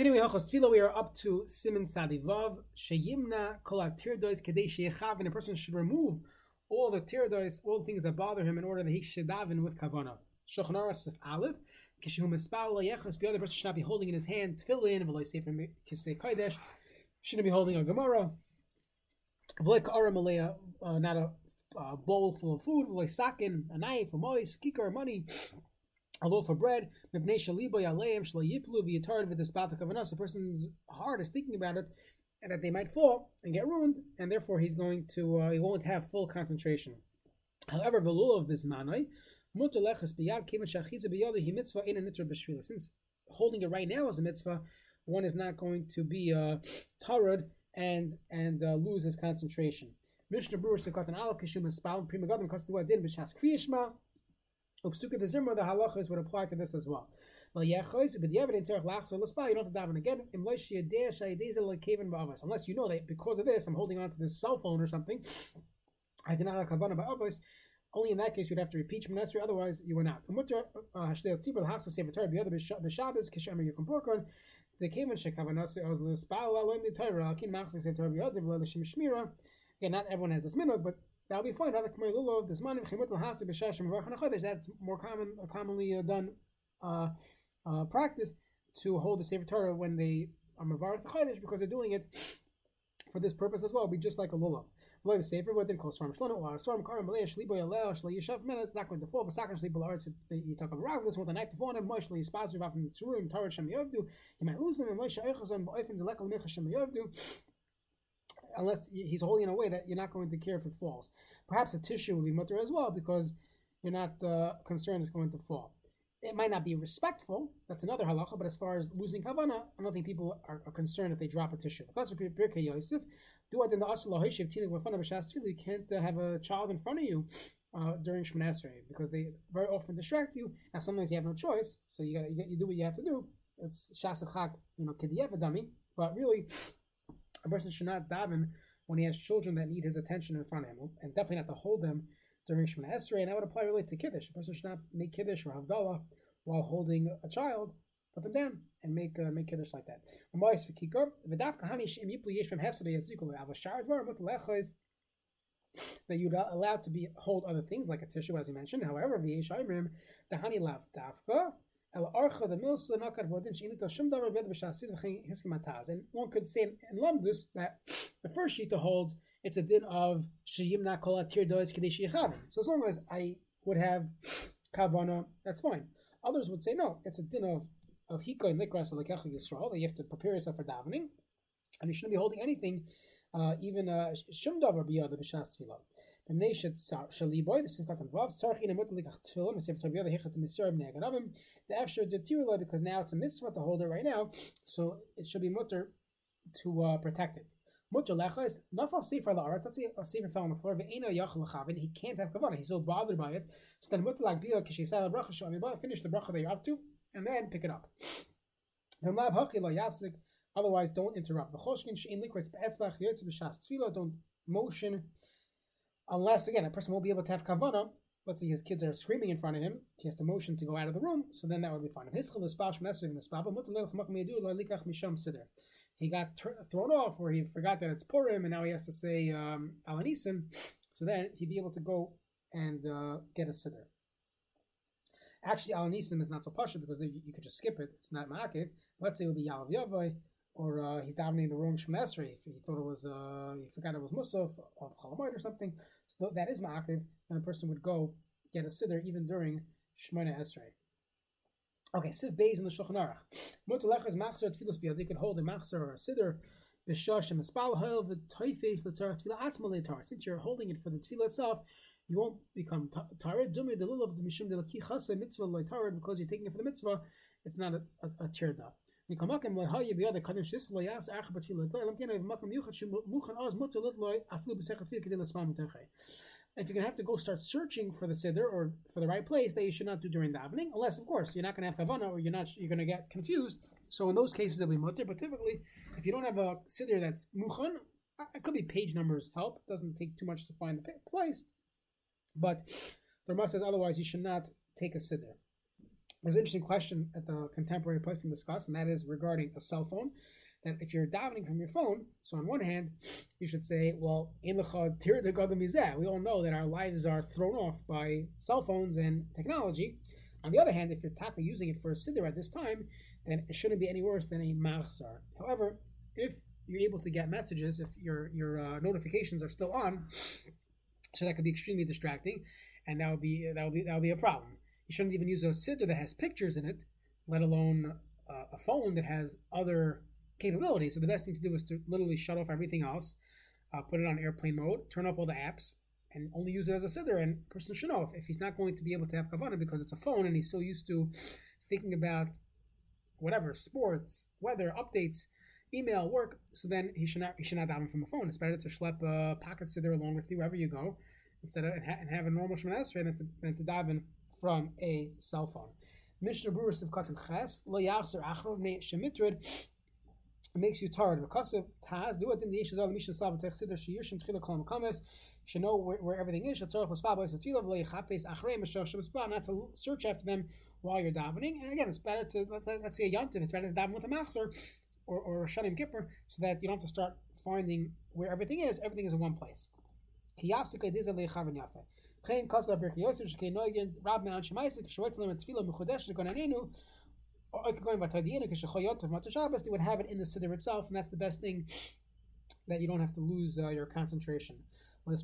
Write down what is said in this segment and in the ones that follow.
Continuing Hilchos Tefillah, we are up to Siman Sadivav Sheyimna Kol Tirdois Kadei Sheyechav, and a person should remove all the tirdois, all the things that bother him, in order that he should daven with kavana. Shulchan Aruch Sif Aleph. Kishu mispal leyechas. The other person should not be holding in his hand tefillin. V'loy sefer kisvei kodesh. Shouldn't be holding a gemara. V'loy ka'ara malaya, uh, not a uh, bowl full of food. V'loy sakin, a knife, a mois, kikar, money a loaf of bread, a person's heart is thinking about it, and that they might fall and get ruined, and therefore he's going to uh, he won't have full concentration. However, the lulla of bismanai, since holding it right now is a mitzvah, one is not going to be uh, tarad and and uh, lose his concentration. Mishnah Berurah Sekatan Al Kishum Espal Prima Gadim Kastu Adin B'Shas Kriyishma Upsuka the Zimra, the halachas would apply to this as well. But you don't have to daven again. Unless you know that because of this, I'm holding on to this cell phone or something. I did not have kavana by avos. Only in that case you'd have to repeat Shemon otherwise you were not. Uh, the Kavan Shekavanasi Oz Lispal Aloim the Lelashim Shmira. Again, not everyone has this minhag, but that'll be fine. That's more common, commonly uh, done uh, uh, practice to hold the Sefer Torah when they are Mavar Chodesh because they're doing it for this purpose as well. It'll be just like a lulav. Lulav Sefer, what they call Svarm Shlono, or Svarm Karam Malay, Shlibo Yalel, Shli Yishav Minutes, it's not going to fall, but Sakar Shlibo Laretz, you talk about Raglis, with a knife to fall on him, Mosh, Li Yispazu, Vafim Tsurim, Torah Shem Yovdu, he might lose them, and Moshe Eichazon, Ba'ifim, Delekal Micha Shem Yovdu, unless he's holding in a way that you're not going to care if it falls. Perhaps a tissue would be mutter as well because you're not uh, concerned it's going to fall. It might not be respectful. That's another halacha. But as far as losing kavana, I don't think people are, are concerned if they drop a tissue. You can't uh, have a child in front of you uh, during Esrei because they very often distract you. Now sometimes you have no choice, so you got you do what you have to do. It's shasachak, you know, kediyeva dummy. But really, a person should not daven when he has children that need his attention in front of him, and definitely not to hold them during Shemoneh Esrei, and that would apply really to Kiddush. A person should not make Kiddush or Havdalah while holding a child, put them down and make uh, make Kiddush like that. That you're allowed to be hold other things like a tissue, as you mentioned. However, the Dahani Lav Dafka, and one could say in Lamdus that the first sheet holds it's a din of sheyimna kol atir So as long as I would have kavana, that's fine. Others would say no, it's a din of of hiko and likras alekecha yisrael that you have to prepare yourself for davening, and you shouldn't be holding anything, uh, even shum davar biyad b'shas tefillah. The after the because now it's a mitzvah to hold it right now, so it should be mutter to uh, protect it. Mutter lecha is nafal sefer la'aretz. Let's say a sefer fell on the floor. Ve'ena yachal lechavin. He can't have kavana. He's so bothered by it. So then mutter bia kishisal bracha shami. Finish the bracha that you're up to, and then pick it up. Then lav haki la. Otherwise, don't interrupt. V'choshkin she'in liquids be'etzvach yotze b'shas tefillah. Don't motion unless again a person won't be able to have kavana. Let's say his kids are screaming in front of him. He has to motion to go out of the room, so then that would be fine. He got thrown off, or he forgot that it's Purim, and now he has to say um, Al Hanisim. So then he'd be able to go and uh, get a siddur. Actually, Al Hanisim is not so pasha because you, you, could just skip it. It's not ma'akiv. Let's say it would be Yalav Yavai, or uh, he's davening the wrong Shemesri. If he thought it was, uh, he forgot it was Musaf of Chalamoid or something. So that is ma'akiv, and a person would go get a siddur even during Shemona Esrei. Okay, Siv Beis in the Shulchan Aruch. Mutalech is machzer tefillas biyad. They could hold a machzer or a siddur. B'shosh and espal hoil v'toifes l'tzar tefillah atzma le'tar. Since you're holding it for the tefillah itself, you won't become tired. Dumi the lulav the mishum de laki chasa mitzvah lo'tar because you're taking it for the mitzvah. It's not a, a, a מקומקם לא היה ביד הקודם שיש לו יעש אח בתפילה, אלא כן במקום מיוחד שמוכן אז מותר לו אפילו בסך התפילה כדי לשמוע מתרחי if you're going to have to go start searching for the siddur or for the right place, that you should not do during davening, unless, of course, you're not going to have kavana or you're not you're going to get confused. So in those cases, it'll be mutter. But typically, if you don't have a siddur that's muchan, uh, it could be page numbers help. It doesn't take too much to find the place. But the Rama says otherwise, you should not take a siddur. There's an interesting question that the contemporary person discussed, and that is regarding a cell phone. That if you're davening from your phone, so on one hand, you should say, well, in the we all know that our lives are thrown off by cell phones and technology. On the other hand, if you're taka using it for a siddur at this time, then it shouldn't be any worse than a machzar. However, if you're able to get messages, if your your uh, notifications are still on, so that could be extremely distracting, and that would be that would be that would be a problem. You shouldn't even use a siddur that has pictures in it, let alone uh, a phone that has other capabilities. So the best thing to do is to literally shut off everything else, uh, put it on airplane mode, turn off all the apps, and only use it as a siddur. And person should know if, if he's not going to be able to have kavana because it's a phone and he's so used to thinking about whatever sports, weather, updates, email, work. So then he should not he should not daven from a phone. It's better to schlep a pocket siddur along with you wherever you go, instead of and, ha- and have a normal shemana than to than to daven from a cell phone. Mishnah of Katan Ches lo achro ne shemitrid makes you tired. Because taz do it in the issues of the mission slav tech siddur shir shem tchila kol makames. Should know where, where everything is. Not to search after them while you're davening. And again it's better to let's, let's say a yontiv it's better to daven with a machzer or or shanim kippur so that you don't have to start finding where everything is. Everything is in one place Chayin kasa Birkei Yosef shkei noigin rab me'an shemaisik shoyt lem tefillah mechudesh shekonanenu or could go by Tadiyana because Shabbos, they would have it in the Siddur itself, and that's the best thing that you don't have to lose uh, your concentration. That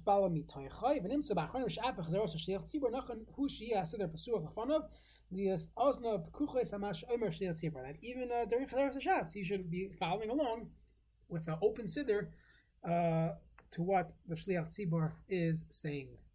even uh, during Chazaras Hashatz, you should be following along with an open Siddur uh, to what the Shliach Tzibur is saying.